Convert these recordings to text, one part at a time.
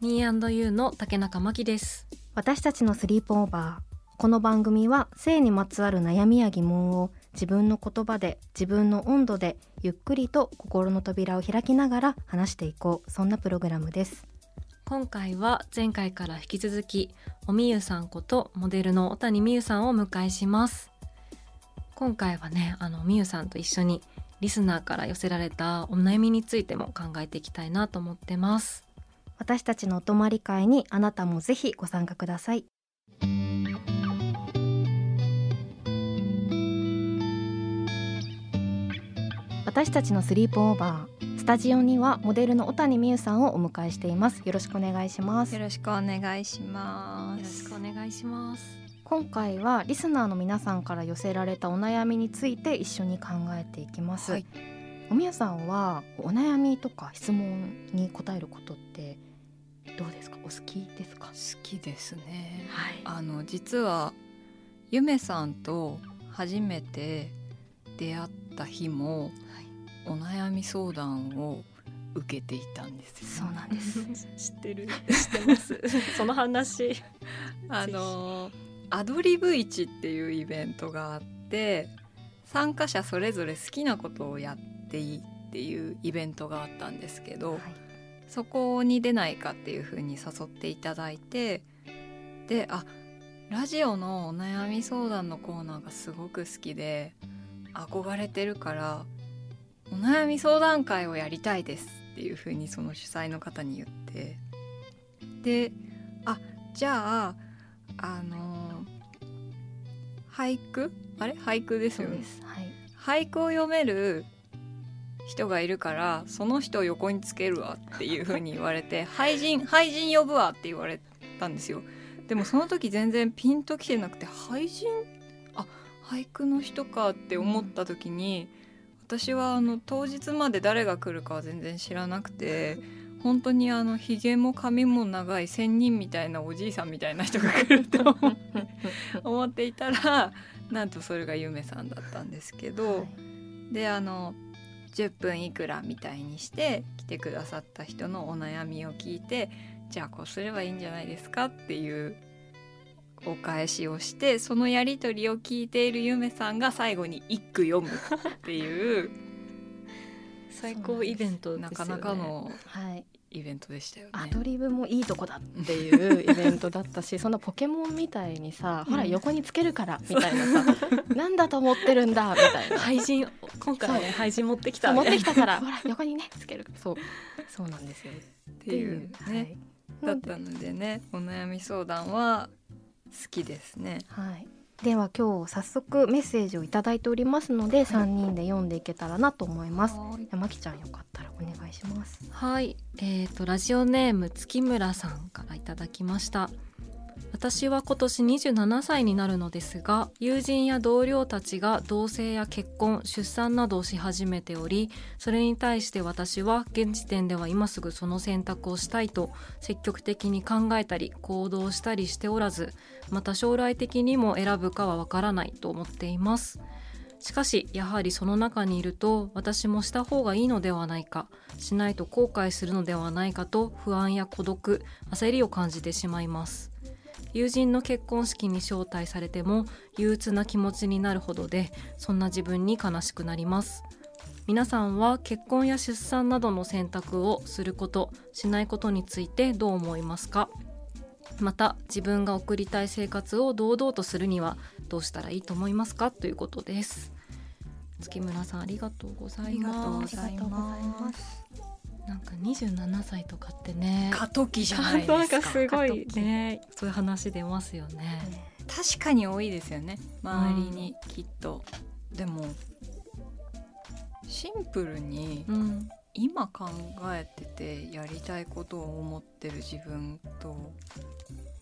ミーユーの竹中真希です。私たちのスリープオーバーこの番組は性にまつわる悩みや疑問を自分の言葉で自分の温度でゆっくりと心の扉を開きながら話していこう。そんなプログラムです。今回は前回から引き続きおみゆさんことモデルの小谷美優さんをお迎えします。今回はねあのみゆさんと一緒にリスナーから寄せられたお悩みについても考えていきたいなと思ってます私たちのお泊まり会にあなたもぜひご参加ください。私たちのスリープオーバースタジオにはモデルの小谷美優さんをお迎えしています。よろしくお願いします。よろしくお願いします。よろしくお願いします。今回はリスナーの皆さんから寄せられたお悩みについて一緒に考えていきます、はい、おみやさんはお悩みとか質問に答えることってどうですか？お好きですか？好きですね、はい、あの実はゆめさんと初めて出会った日も、はい、お悩み相談を受けていたんですそうなんです。知ってる。知ってます。その話。あのアドリブ市っていうイベントがあって参加者それぞれ好きなことをやっていいっていうイベントがあったんですけど、はい、そこに出ないかっていうふうに誘っていただいてであラジオのお悩み相談のコーナーがすごく好きで憧れてるからお悩み相談会をやりたいですっていうふうにその主催の方に言ってであじゃああの俳句？あれ？俳句ですよね、はい、俳句を読める人がいるからその人を横につけるわっていうふうに言われて 俳人俳人呼ぶわって言われたんですよ。でもその時全然ピンときてなくて俳人？あ俳句の人かって思った時に私はあの当日まで誰が来るかは全然知らなくて本当にあのひげも髪も長い仙人みたいなおじいさんみたいな人が来ると思 っていたらなんとそれがゆめさんだったんですけど、はい、であの10分いくらみたいにして来てくださった人のお悩みを聞いてじゃあこうすればいいんじゃないですかっていうお返しをしてそのやり取りを聞いているゆめさんが最後に一句読むっていう。最高イベント、ね、なかなかのイベントでしたよね、アドリブもいいとこだっていうイベントだったし そのポケモンみたいにさ、ほら横につけるからみたいなさ なんだと思ってるんだみたいな。廃人今回ね廃人持ってきた、持ってきたから ほら横にねつける。そう。そうなんですよ。っていうね、はい、だったのでねお悩み相談は好きですね。はい。では今日早速メッセージを頂いておりますので、3人で読んでいけたらなと思います。山木ちゃんよかったらお願いします。はい、えっ、ー、とラジオネーム月村さんからいただきました。私は今年27歳になるのですが友人や同僚たちが同棲や結婚出産などをし始めておりそれに対して私は現時点では今すぐその選択をしたいと積極的に考えたり行動したりしておらずまた将来的にも選ぶかはわからないと思っています。しかしやはりその中にいると私もした方がいいのではないかしないと後悔するのではないかと不安や孤独焦りを感じてしまいます。友人の結婚式に招待されても憂鬱な気持ちになるほどでそんな自分に悲しくなります。皆さんは結婚や出産などの選択をすることしないことについてどう思いますか？また自分が送りたい生活を堂々とするにはどうしたらいいと思いますか？ということです。月村さんありがとうございます。ありがとうございます。なんか27歳とかってね過渡期じゃないですか。なんかすごいねそういう話出ますよね。確かに多いですよね。周りにきっと、でもシンプルにうん。今考えててやりたいことを思ってる自分と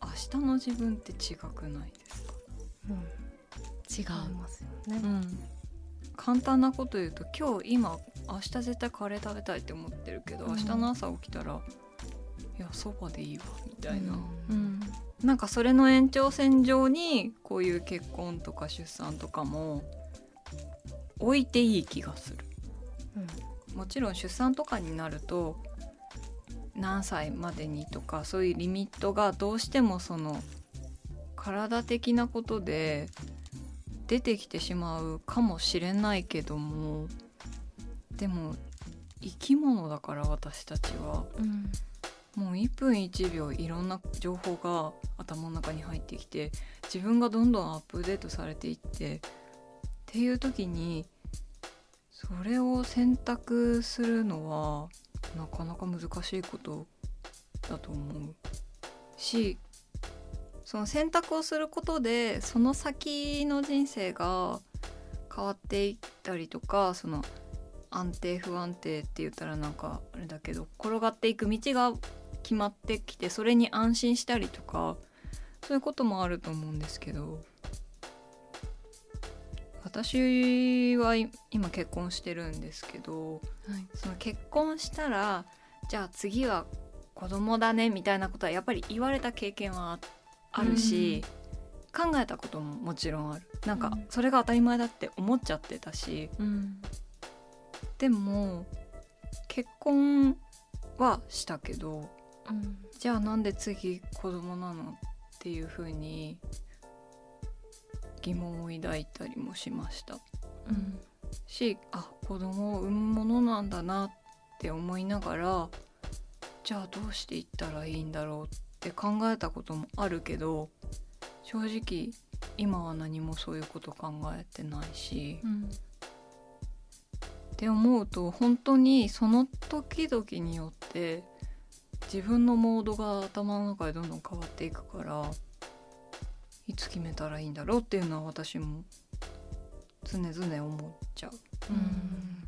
明日の自分って違くないですか？うん。違違いますよね。う、ん。簡単なこと言うと今日今明日絶対カレー食べたいって思ってるけど、うん。明日の朝起きたらいやそばでいいわみたいな、うん。なんかそれの延長線上にこういう結婚とか出産とかも置いていい気がする。もちろん出産とかになると何歳までにとかそういうリミットがどうしてもその体的なことで出てきてしまうかもしれないけどもでも生き物だから私たちは。うんもう1分1秒いろんな情報が頭の中に入ってきて自分がどんどんアップデートされていってっていう時にそれを選択するのはなかなか難しいことだと思うしその選択をすることでその先の人生が変わっていったりとかその安定不安定って言ったらなんかあれだけど転がっていく道が決まってきてそれに安心したりとかそういうこともあると思うんですけど私はい今結婚してるんですけどはい。その結婚したらじゃあ次は子供だねみたいなことはやっぱり言われた経験はああるし、考えたことももちろんある。なんかうん。それが当たり前だって思っちゃってたし、うんでも結婚はしたけどうんじゃあなんで次子供なのっていうふうに疑問を抱いたりもしました。うん。しあ子供を産むものなんだなって思いながらじゃあどうしていったらいいんだろうって考えたこともあるけど正直今は何もそういうこと考えてないし、うんって思うと本当にその時々によって自分のモードが頭の中でどんどん変わっていくからいつ決めたらいいんだろうっていうのは私も常々思っちゃう。うん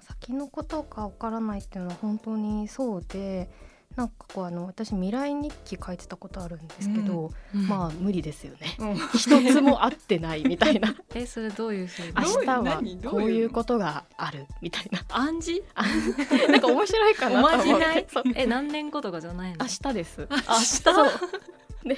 先のことがわからないっていうのは本当にそうでなんかこうあの私未来日記書いてたことあるんですけど、まあ無理ですよね。一つも合ってないみたいな。えそれどういうふうに？明日はこういうことがあるみたいな。暗示？なんか面白いかなと思っおまじないえ何年後とかじゃないの？明日です。明日？そう。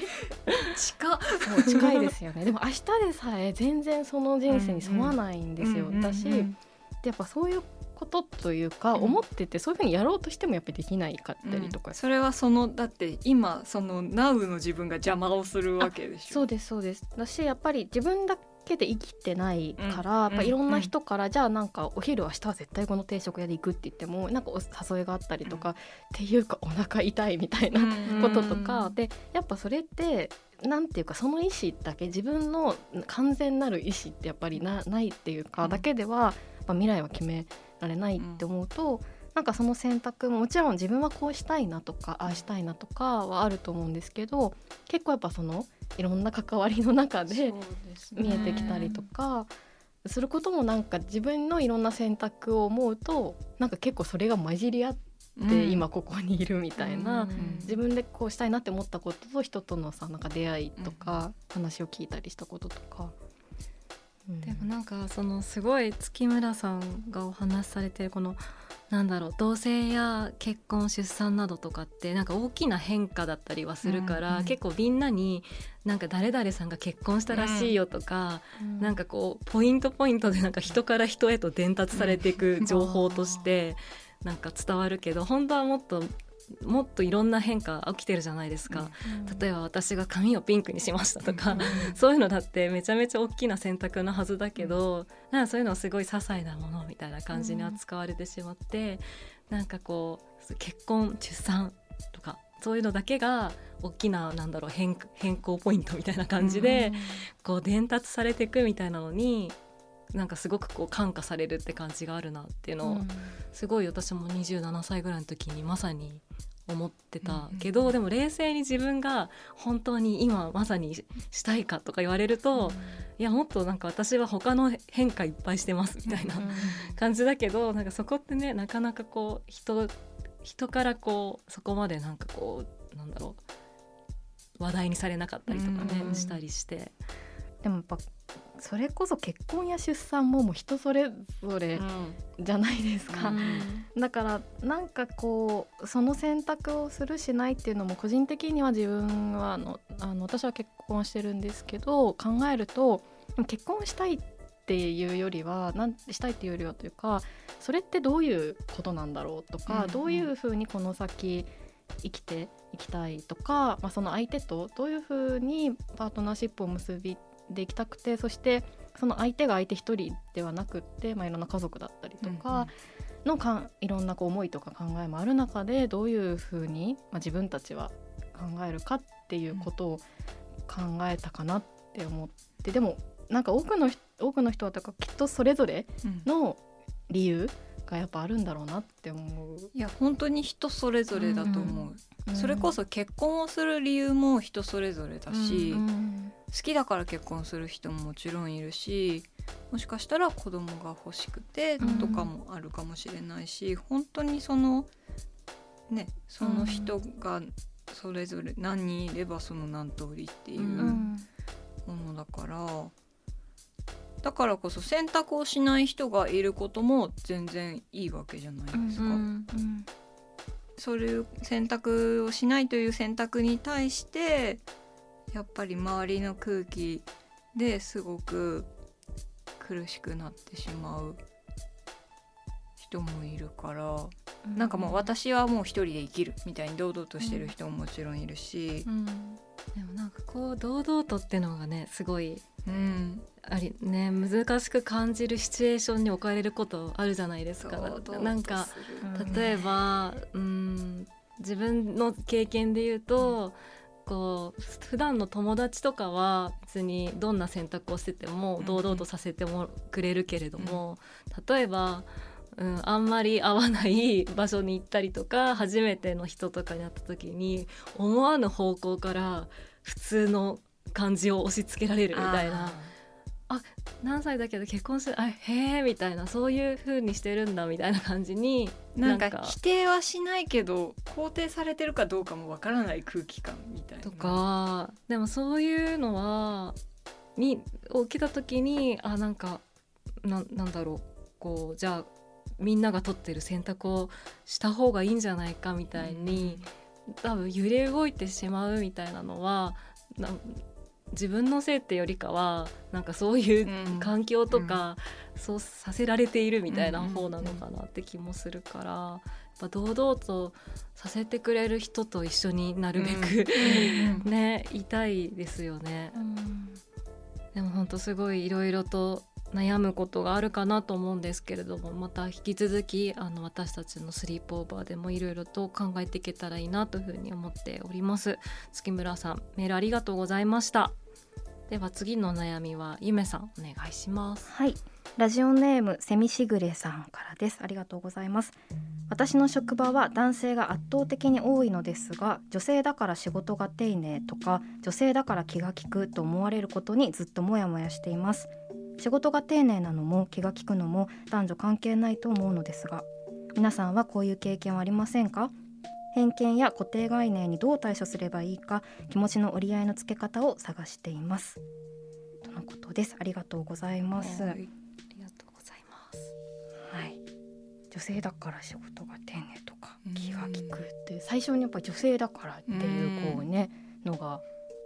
近っ。そう近いですよね。でも明日でさえ全然その人生に沿わないんですよ、うんうんだし、うんうんでやっぱそういうことというか、うん。思っててそういうふうにやろうとしてもやっぱりできないかったりとか、それはそのだって今その Now の自分が邪魔をするわけでしょ。そうですそうです。だしやっぱり自分だけで生きてないから、うん。やっぱいろんな人から、じゃあなんかお昼明日は絶対この定食屋で行くって言ってもなんかお誘いがあったりとか、っていうかお腹痛いみたいな こととか、でやっぱそれってなんていうかその意思だけ自分の完全なる意思ってやっぱりなないっていうか、うん。だけではやっぱ未来は決められないって思うと、なんかその選択ももちろん自分はこうしたいなとかああしたいなとかはあると思うんですけど結構やっぱそのいろんな関わりの中で見えてきたりとか。することもなんか自分のいろんな選択を思うとなんか結構それが混じり合ってうん今ここにいるみたいな、うん自分でこうしたいなって思ったことと人とのさなんか出会いとか、話を聞いたりしたこととか。うん。でもなんかそのすごい月村さんがお話しされてるこのなんだろう同性や結婚出産などとかってなんか大きな変化だったりはするから、うんうん結構みんなになんか誰々さんが結婚したらしいよとか、なんかこうポイントポイントでなんか人から人へと伝達されていく情報としてなんか伝わるけど本当はもっともっといろんな変化起きてるじゃないですか。例えば私が髪をピンクにしましたとか、そういうのだってめちゃめちゃ大きな選択のはずだけど、なんかそういうのはすごい些細なものみたいな感じに扱われてしまって、なんかこう結婚出産とかそういうのだけが大きななんだろう変変更ポイントみたいな感じで、こう伝達されていくみたいなのになんかすごくこう感化されるって感じがあるなっていうのを、すごい私も27歳ぐらいの時にまさに思ってたけど、でも冷静に自分が本当に今まさにしたいかとか言われると、いやもっとなんか私は他の変化いっぱいしてますみたいな感じだけどなんかそこってねなかなかこう人人からこうそこまでなんかこうなんだろう話題にされなかったりとかね、うん。したりして。でもやっぱそれこそ結婚や出産ももう人それぞれじゃないですか、だからなんかこうその選択をするしないっていうのも個人的には自分はあのあの私は結婚してるんですけど考えると結婚したいっていうよりはなんしたいっていうよりはというかそれってどういうことなんだろうとか、うんうん。どういうふうにこの先生きていきたいとか、まあ、その相手とどういうふうにパートナーシップを結びでいきたくてそしてその相手が相手一人ではなくって、まあ、いろんな家族だったりとかのかんいろんなこう思いとか考えもある中でどういうふうに、まあ、自分たちは考えるかっていうことを考えたかなって思ってでもなんか多くの人多くの人はとかきっとそれぞれうん。の理由がやっぱあるんだろうなって思う。いや本当に人それぞれだと思う、それこそ結婚をする理由も人それぞれだし、うん好きだから結婚する人ももちろんいるしもしかしたら子供が欲しくてとかもあるかもしれないし、本当にそのねその人がそれぞれ何人いればその何通りっていううん。ものだから、だからこそ選択をしない人がいることも全然いいわけじゃないですか。うんそういう選択をしないという選択に対してやっぱり周りの空気ですごく苦しくなってしまう人もいるから、なんかもう私はもう一人で生きるみたいに堂々としてる人ももちろんいるし、うん。でもなんかこう堂々とってのがねすごいうん。ありね難しく感じるシチュエーションに置かれることあるじゃないですか。なんか堂々とする。例えば、うん自分の経験で言うと、こう普段の友達とかは別にどんな選択をしててもうん。堂々とさせてもくれるけれども、例えば、うん、あんまり会わない場所に行ったりとか初めての人とかに会った時に思わぬ方向から普通の感じを押し付けられるみたいな。何歳だけど結婚してあへえみたいな。そういう風にしてるんだみたいな感じになんか否定はしないけど肯定されてるかどうかもわからない空気感みたいな。とかでもそういうのはに起きた時にあなんかななんだろう。こうじゃあみんなが取ってる選択をした方がいいんじゃないかみたいに、多分揺れ動いてしまうみたいなのはな自分のせいってよりかはなんかそういううん。環境とか、そうさせられているみたいなうん方なのかなって気もするから、やっぱ堂々とさせてくれる人と一緒になるべく、うん。ねいたいですよね。でも本当すごいいろいろと悩むことがあるかなと思うんですけれどもまた引き続きあの私たちのスリープオーバーでもいろいろと考えていけたらいいなというふうに思っております。月村さんメールありがとうございました。では次の悩みはゆめさんお願いします。はい。ラジオネームセミしぐれさんからです。ありがとうございます。私の職場は男性が圧倒的に多いのですが女性だから仕事が丁寧とか女性だから気が利くと思われることにずっとモヤモヤしています。仕事が丁寧なのも気が利くのも男女関係ないと思うのですが皆さんはこういう経験はありませんか？偏見や固定概念にどう対処すればいいか気持ちの折り合いのつけ方を探しています。とのことです。ありがとうございます。はいありがとうございます。はい、女性だから仕事が丁寧とかうん。気が利くっていう最初にやっぱ女性だからっていううんこうねのが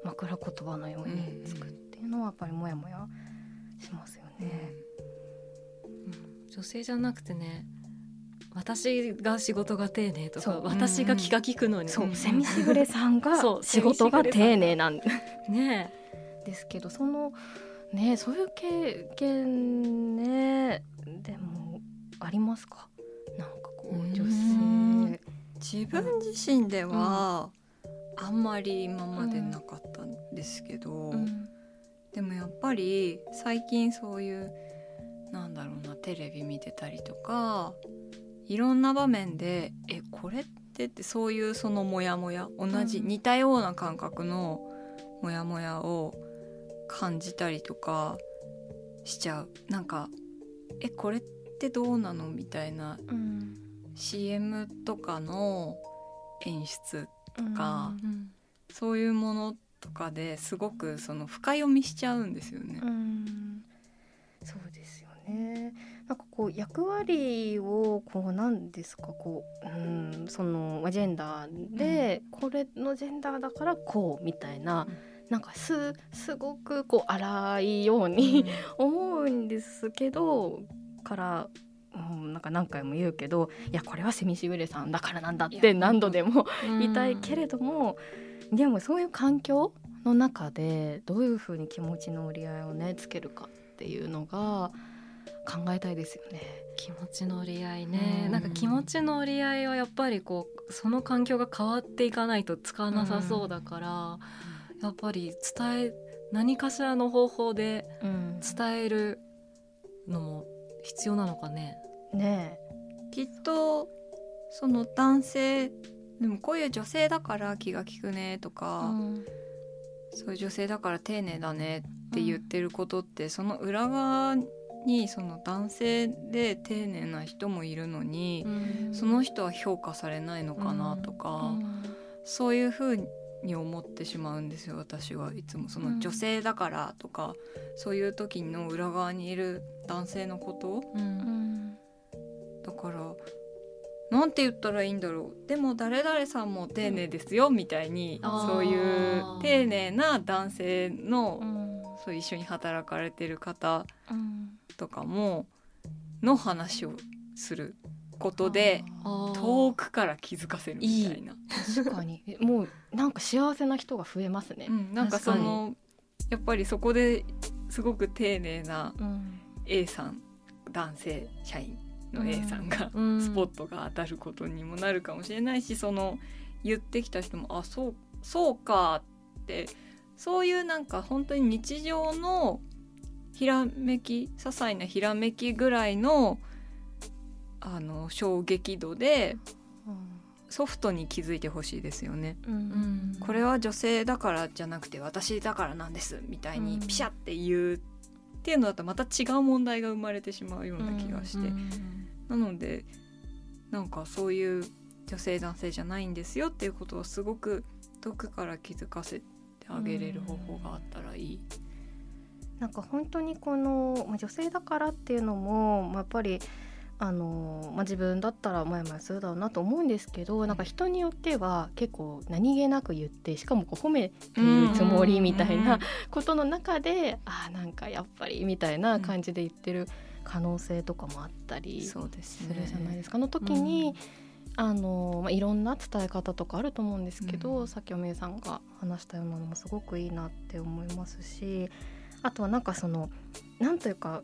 枕言葉のようにつくっていうのはやっぱりモヤモヤしますよね。うん。女性じゃなくてね私が仕事が丁寧とかそう。私が気が利くのに、そう、うん。セミシグレさんが そう仕事が丁寧なんね。ですけどそのねそういう経験ねでもありますか？なんかこう女うん。性自分自身では、あんまり今までなかったんですけど、うんでもやっぱり最近そういうなんだろうなテレビ見てたりとかいろんな場面で「えこれって?」ってそういうそのモヤモヤ同じ、うん似たような感覚のモヤモヤを感じたりとかしちゃうなんか「えこれってどうなの?」みたいなうん CM とかの演出かうんそういうものとかですごくその深読みしちゃうんですよね。うんそうですよね。なんかこう役割をこうなんですかこう、うん、そのまあジェンダーで、これのジェンダーだからこうみたいな、うんなんかすすごくこう荒いように、思うんですけどから。うん、なんか何回も言うけどいやこれはセミシグレさんだからなんだって何度でもうん言いたいけれども、でもそういう環境の中でどういうふうに気持ちの折り合いをねつけるかっていうのが考えたいですよね。気持ちの折り合いね、うん。なんか気持ちの折り合いはやっぱりこうその環境が変わっていかないと使わなさそうだから、やっぱり伝え何かしらの方法でうん、伝えるのも必要なのかね。ねきっとその男性でもこういう女性だから気が利くねとえ、か、そういう女性だから丁寧だねって言ってることって、その裏側にその男性で丁寧な人もいるのに、その人は評価されないのかなとか、そういうふうに思ってしまうんですよ私は。いつも。その女性だからとか、そういう時の裏側にいる男性のことうんうん。だからなんて言ったらいいんだろう。でも誰々さんも丁寧ですよみたいに、そういう丁寧な男性の、うん。そう一緒に働かれてる方うん。とかもの話をすることで遠くから気づかせるみたいな。確かに。えもうなんか幸せな人が増えますね。う。ん、なんかそのやっぱりそこですごく丁寧なうん。A さん男性社員の A さんが、うん。スポットが当たることにもなるかもしれないしその言ってきた人もあそうそうかってそういうなんか本当に日常のひらめき些細なひらめきぐらいのあの衝撃度でソフトに気づいてほしいですよね。うん。うん。これは女性だからじゃなくて私だからなんですみたいにうん。ピシャって言うっていうのだとまた違う問題が生まれてしまうような気がして、うん。なのでなんかそういう女性男性じゃないんですよっていうことをすごく遠くから気づかせてあげれる方法があったらいい。なんか本当にこの、まあ、女性だからっていうのも、まあ、やっぱりあの、まあ、自分だったらまやまやするだろうなと思うんですけどなんか人によっては結構何気なく言ってしかもこう褒めてるつもりみたいなことの中で、あーなんかやっぱりみたいな感じで言ってる可能性とかもあったりすそうでするねじゃないですか。あの時に、あのまあ、いろんな伝え方とかあると思うんですけど、うん。さっきおめいさんが話したようなのもすごくいいなって思いますしあとはなんかそのなんというか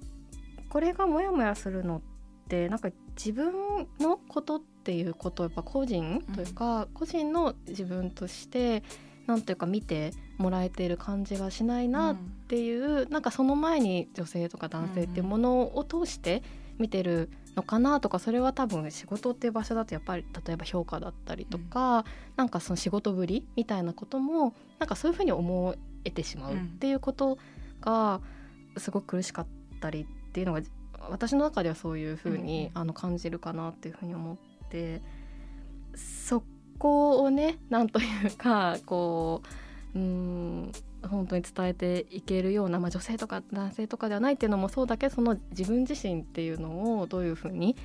これがモヤモヤするのってなんか自分のことっていうことをやっぱ個人というか、個人の自分としてなんというか見てもらえている感じがしないなっていう、なんかその前に女性とか男性っていうものを通して見てるのかなとかそれは多分仕事っていう場所だとやっぱり例えば評価だったりとか、なんかその仕事ぶりみたいなこともなんかそういうふうに思えてしまうっていうことがすごく苦しかったりっていうのが私の中ではそういうふうに、あの感じるかなっていうふうに思ってそこをねなんというかこううん本当に伝えていけるような、まあ、女性とか男性とかではないっていうのもそうだけどその自分自身っていうのをどういうふうに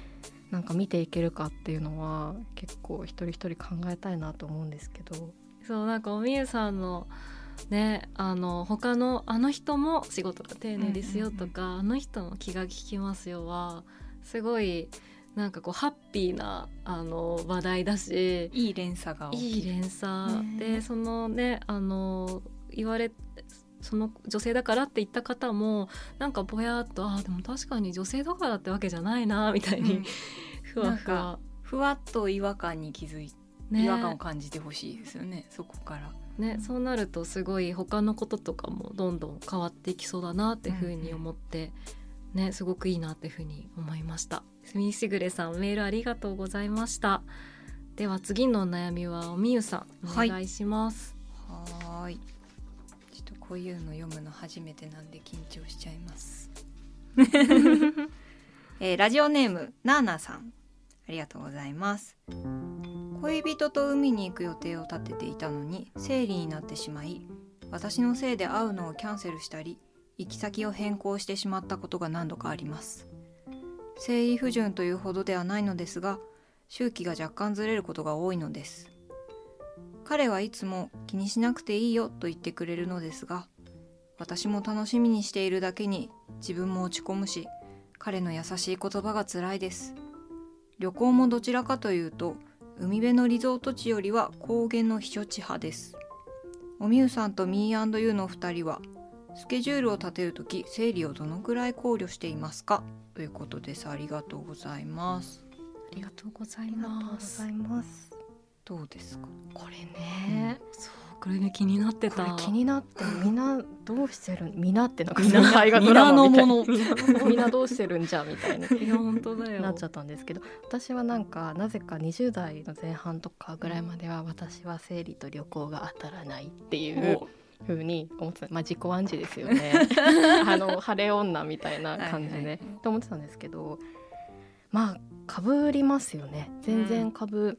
なんか見ていけるかっていうのは結構一人一人考えたいなと思うんですけど。そうなんかおみゆさんのねあの他のあの人も仕事が丁寧ですよとか、あの人も気が利きますよはすごいなんかこうハッピーなあの話題だしいい連鎖がい。い連鎖、ねでそのねあの言われその女性だからって言った方もなんかぼやっとあでも確かに女性だからってわけじゃないなみたいに、ふわふわ、ふわっと違和感に気づい違和感を感じてほしいですよねそこから。ね、そうなるとすごい他のこととかもどんどん変わっていきそうだなっていうふうに思って、ね、すごくいいなっていうふうに思いました。すみしぐれさんメールありがとうございました。では次のお悩みはおみゆさんおはい願いします。はーいちょっとこういうの読むの初めてなんで緊張しちゃいます。えーラジオネームナーナさんありがとうございます。恋人と海に行く予定を立てていたのに生理になってしまい私のせいで会うのをキャンセルしたり行き先を変更してしまったことが何度かあります。生理不順というほどではないのですが周期が若干ずれることが多いのです。彼はいつも気にしなくていいよと言ってくれるのですが私も楽しみにしているだけに自分も落ち込むし彼の優しい言葉が辛いです。旅行もどちらかというと海辺のリゾート地よりは高原の避暑地派です。おみゆさんとミーユーの2人はスケジュールを立てるとき生理をどのくらい考慮していますか？ということです。ありがとうございます。ありがとうございありがとうごますざ。います。どうですか？これね、そうこれね気になってた。気になってみんなどうしてるみんなってなんかみんな大河ドラマみたいみんみんなどうしてるんじゃみたいにいや本当だよ。なっちゃったんですけど私はなんかなぜか20代の前半とかぐらいまでは私は生理と旅行が当たらないっていう風に思ってた。まあ自己暗示ですよね。あの晴れ女みたいな感じで、はい。はいと思ってたんですけどまあかぶりますよね。全然かぶ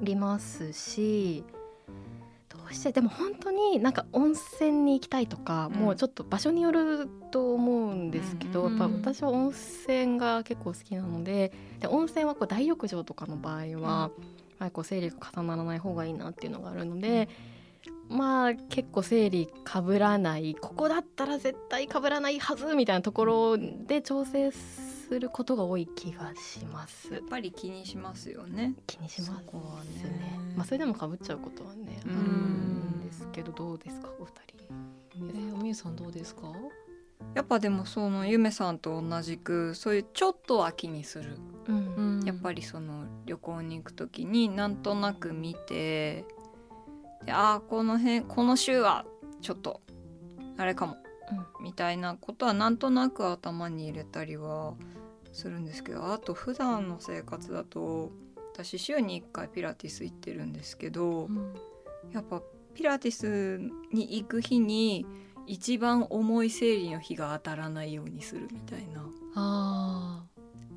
りますし、どうしてでも本当になんか温泉に行きたいとか、うん。もうちょっと場所によると思うんですけど、うんやっぱ私は温泉が結構好きなのでで温泉はこう大浴場とかの場合は、まあ、こう生理が重ならない方がいいなっていうのがあるので。まあ結構生理かぶらないここだったら絶対かぶらないはずみたいなところで調整することが多い気がします。やっぱり気にしますよね。気にしますね。ねまあそれでもかぶっちゃうことはねあうんるんですけどどうですかお二えー、おみゆさんどうですか？やっぱでもそのゆめさんと同じくそういうちょっとは気にする、人うん。やっぱりその旅行に行く時になんとなく見てでああこの辺この週はちょっとあれかも、みたいなことはなんとなく頭に入れたりはするんですけどあと普段の生活だと私週に1回ピラティス行ってるんですけど、うん。やっぱピラティスに行く日に一番重い生理の日が当たらないようにするみたいな。あ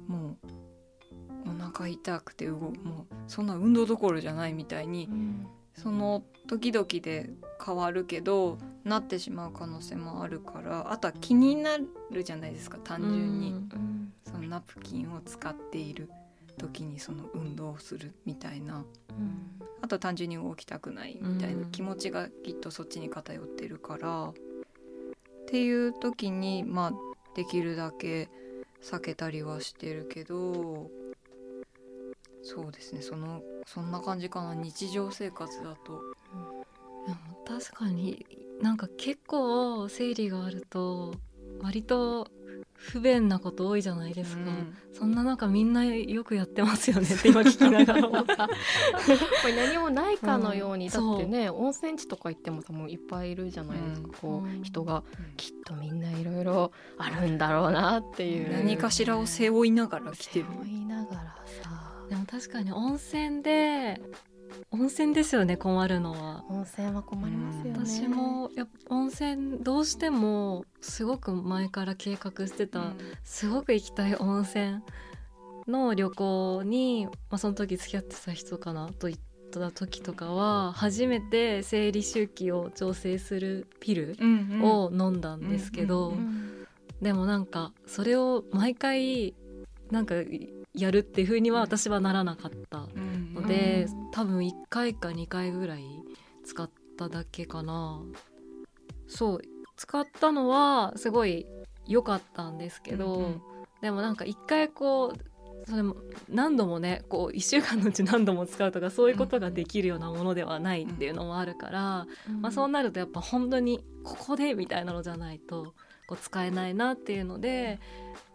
もうお腹痛くて動もうそんな運動どころじゃないみたいにうんその時々で変わるけどなってしまう可能性もあるからあとは気になるじゃないですか単あ純に、そのナプキンを使っている時にその運動をするみたいな。うん。あと単純に動きたくないみたいなうん気持ちがきっとそっちに偏ってるから、っていう時にまあできるだけ避けたりはしてるけどそうですねそのそんな感じかな。日常生活だと。でも確かになんか結構生理があると割と不便なこと多いじゃないですか、うん。そんな中みんなよくやってますよねって 今聞きながら思った。これ何もないかのように、う。んだってね温泉地とか行っても多分いっぱいいるじゃないですか、うん。こううん。人がきっとみんないろいろあるんだろうなっていう。何かしらを背負いながら来てる。背負いながらさでも確かに温泉で温泉ですよね困るのは。温泉は困りますよね、私もやっぱ温泉どうしてもすごく前から計画してた、すごく行きたい温泉の旅行に、まあ、その時付き合ってた人かなと言った時とかは初めて生理周期を調整するピルうんうん。を飲んだんですけど、うんうんうん。でもなんかそれを毎回なんかやるっていう風には私はならなかったうん。ので、多分1回か2回ぐらい使っただけかな。そう使ったのはすごい良かったんですけど、うんうん。でもなんか1回こうそれも何度もねこう1週間のうち何度も使うとかそういうことができるようなものではないっていうのもあるから、まあ、そうなるとやっぱ本当にここでみたいなのじゃないとこう使えないなっていうので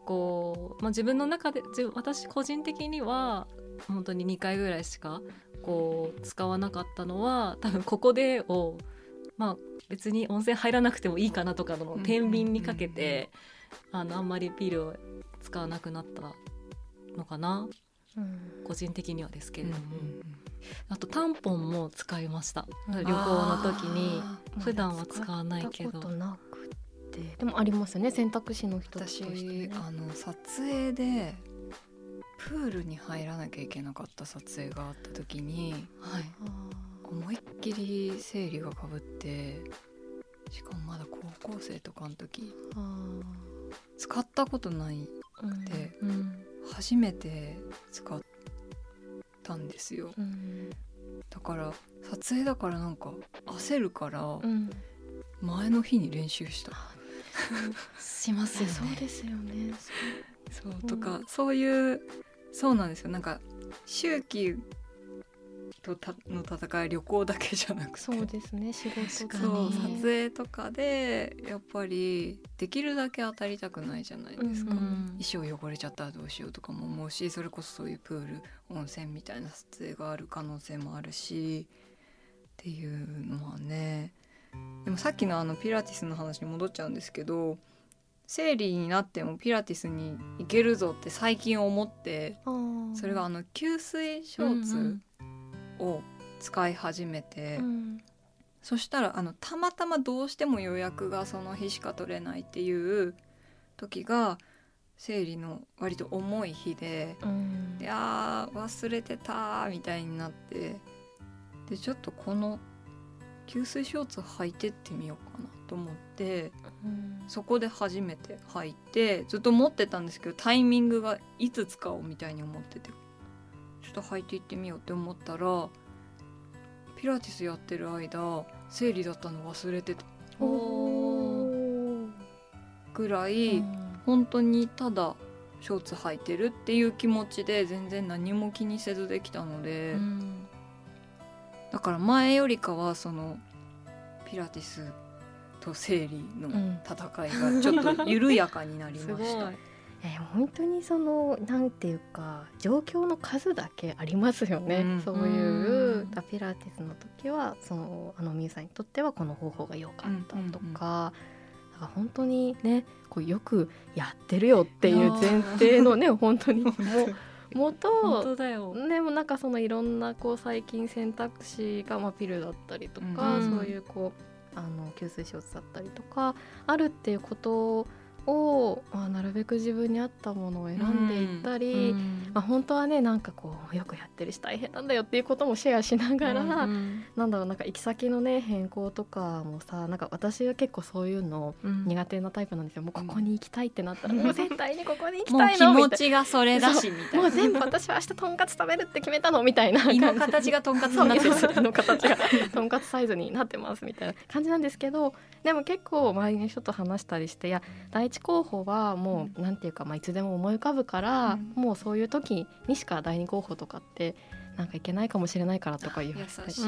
こう、まあ、自分の中で私個人的には本当に2回ぐらいしかこう使わなかったのは多分ここでをまあ別に温泉入らなくてもいいかなとかの天秤にかけて、あのあんまりピルを使わなくなったのかな。うん。個人的にはですけれども、うんあとタンポンも使いました。旅行の時に。あ普段は使わないけど。使ってでもありますよね選択肢の一つと私してね。あの撮影でプールに入らなきゃいけなかった撮影があった時にはい。思いっきり生理がかぶってしかもまだ高校生とかの時あ使ったことないーうんでうん。初めて使ったんですよ。うん。だから撮影だからなんか焦るからうん。前の日に練習した、しますよね。そうですよね。そうとか、そういうそうなんですよ。なんか周期とたの戦いは旅行だけじゃなくて。そうですね仕事確かそうに撮影とかでやっぱりできるだけ当たりたくないじゃないですか、うん。衣装汚れちゃったらどうしようとかも思うしそれこそそういうプール温泉みたいな撮影がある可能性もあるしっていうのはねでもさっきのあのピラティスの話に戻っちゃうんですけど生理になってもピラティスに行けるぞって最近思ってそれがあの吸水ショーツを使い始めて、うん。そしたらあのたまたまどうしても予約がその日しか取れないっていう時が生理の割と重い日でうん「いやー忘れてた」みたいになってでちょっとこの吸水ショーツ履いてってみようかなと思ってうん。そこで初めて履いてずっと持ってたんですけどタイミングがいつ使おうみたいに思っててちょっと履いていってみようって思ったらピラティスやってる間生理だったの忘れてた。ぐらい、本当にただショーツ履いてるっていう気持ちで全然何も気にせずできたので、うんだから前よりかはそのピラティスと生理のうん。戦いがちょっと緩やかになりました。えー本当にそのなんていうか状況の数だけありますよね、うん。そういううピラティスの時はそのあのみゆさんにとってはこの方法が良かったとか,、だから本当にねこうよくやってるよっていう前提のね本当に もう元本当だよ。でもなんかそのいろんなこう最近選択肢が、まあ、ピルだったりとか、うん。そういうこうあの吸水ショーツだったりとかあるっていうことを、まあ、なるべく自分に合ったものを選んでいったり、うんまあ、本当はねなんかこうよくやってるし大変なんだよっていうこともシェアしながら、うんなんだろうなんか行き先のね変更とかもさなんか私は結構そういうのうん。苦手なタイプなんですよ。もうここに行きたいってなったら、もう絶対にここに行きたい気持のみたいちがそれだしみたいな。なもう全部私は明日とんかつ食べるって決めたのみたいな胃の形がとんかつになってる胃の形がとんかつサイズになってますみたいな感じなんですけどでも結構周りの人と話したりしていや第一候補はもう、なんていうか、まあ、いつでも思い浮かぶから、うん。もうそういう時にしか第二候補とかってなんかいけないかもしれないからとか言われたりそう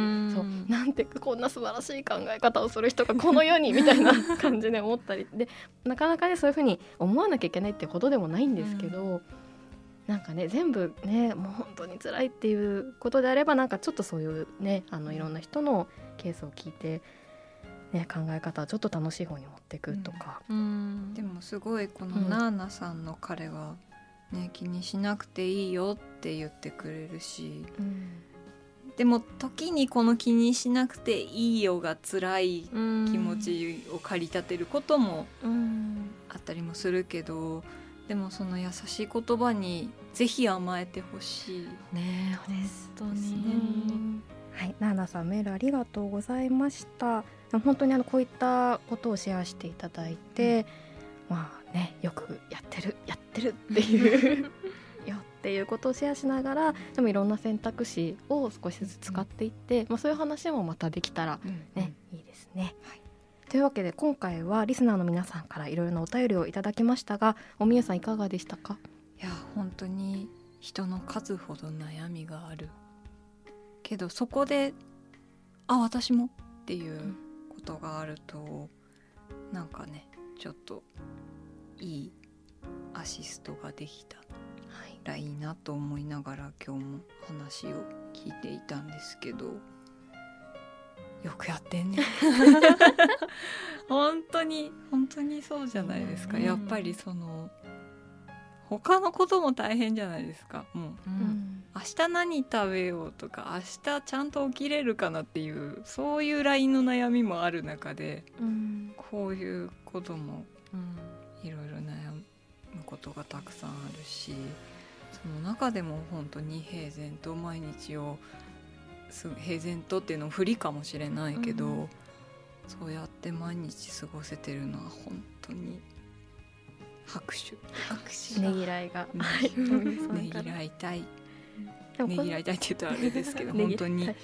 なんてこんな素晴らしい考え方をする人がこの世にみたいな感じで思ったり。でなかなかねそういうふうに思わなきゃいけないってほどでもないんですけど、なんかね全部ねもう本当に辛いっていうことであればなんかちょっとそういうねあのいろんな人のケースを聞いて、ね、考え方をちょっと楽しい方に持っていくとか。うん。でもすごいこのうん。ナーナさんの彼は、ね、気にしなくていいよって言ってくれるし。でも時にこの気にしなくていいよが辛いうん。気持ちを駆り立てることもうん。あったりもするけどでもその優しい言葉にぜひ甘えてほしい。ね本当ですにねはい、ナーナさんメールありがとうございました。本当にあのこういったことをシェアしていただいて、まあねよくやってるやってるっていう よっていうことをシェアしながら、でもいろんな選択肢を少しずつ使っていって、まあそういう話もまたできたらね、いいですね。はいというわけで今回はリスナーの皆さんからいろいろなお便りをいただきましたが、おみやさんいかがでしたか？いや本当に人の数ほど悩みがあるけどそこで「あ私も」っていうことがあるとなんかねちょっといいアシストができた。はい、らいいなと思いながら今日も話を聞いていたんですけどよくやってんね。本当に本当にそうじゃないですか、うん。やっぱりその他のことも大変じゃないですか。もう。うん明日何食べようとか明日ちゃんと起きれるかなっていうそういう LINE の悩みもある中でうん。こういうこともうんいろいろ悩むことがたくさんあるしその中でも本当に平然と毎日をす平然とっていうのも不利かもしれないけど、うん。そうやって毎日過ごせてるのは本当に拍手。拍手。ねぎらいが、ねぎから。らいたいねぎらいたいって言うとあれですけど 本当にはい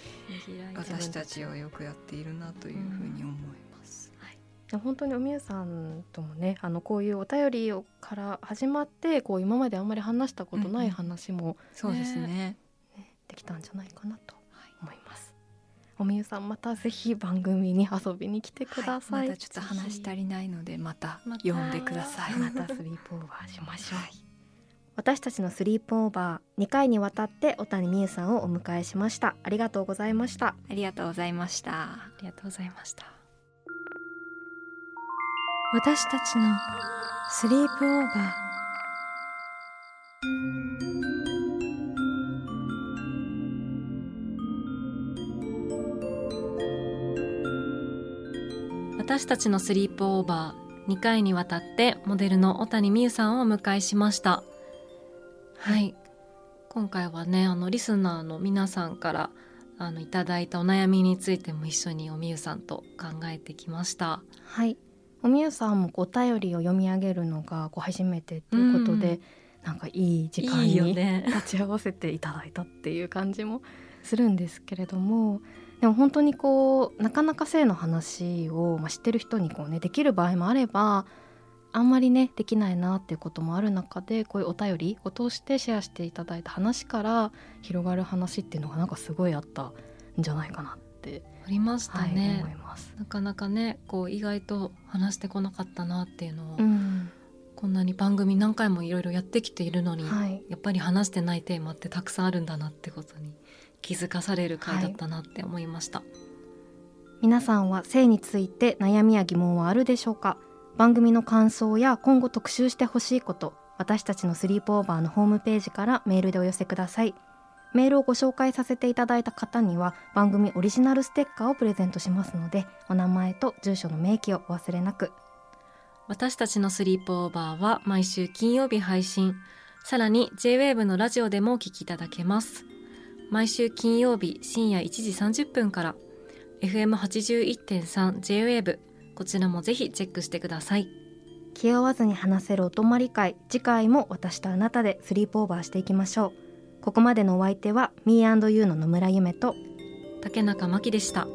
私たちはよくやっているなというふうに思います。でも本当におみゆさんともねあのこういうお便りをから始まってこう今まであんまり話したことないうんうん話もそうですね。できたんじゃないかなと思います。おみゆさんまたぜひ番組に遊びに来てください。はいまたちょっと話し足りないのでまたまた呼んでください。またスリープオーバーしましょう。私たちのスリープオーバー2回にわたって小谷美優さんをお迎えしました。ありがとうございました。ありがとうございました。ありがとうございました私たちのスリープオーバー私たちのスリープオーバー2回にわたってモデルの小谷美優さんをお迎えしましたはい。今回はねあのリスナーの皆さんからあのいただいたお悩みについても一緒におみゆさんと考えてきました。はい。おみゆさんもお便りを読み上げるのがこう初めてということで、なんかいい時間にね。立ち会わせていただいたっていう感じもするんですけれどもでも本当にこうなかなか性の話を、まあ、知ってる人にこう、ね、できる場合もあればあんまりねできないなっていうこともある中でこういうお便りを通してシェアしていただいた話から広がる話っていうのがなんかすごいあったんじゃないかなって、ありましたはいね、思います。なかなかねこう意外と話してこなかったなっていうのを、うん。こんなに番組何回もいろいろやってきているのに、はい。やっぱり話してないテーマってたくさんあるんだなってことに気づかされる回だったなって思いました、皆さんは性について悩みや疑問はあるでしょうか？番組の感想や今後特集してほしいこと私たちのスリープオーバーのホームページからメールでお寄せください。メールをご紹介させていただいた方には番組オリジナルステッカーをプレゼントしますのでお名前と住所の明記をお忘れなく。私たちのスリープオーバーは毎週金曜日配信。さらに JWAVE のラジオでもお聞きいただけます。毎週金曜日深夜1時30分から FM81.3 JWAVE こちらもぜひチェックしてください。気負わずに話せるお泊まり会。次回も私とあなたでスリープオーバーしていきましょう。ここまでのお相手は Me&You の野村夢と竹中真希でした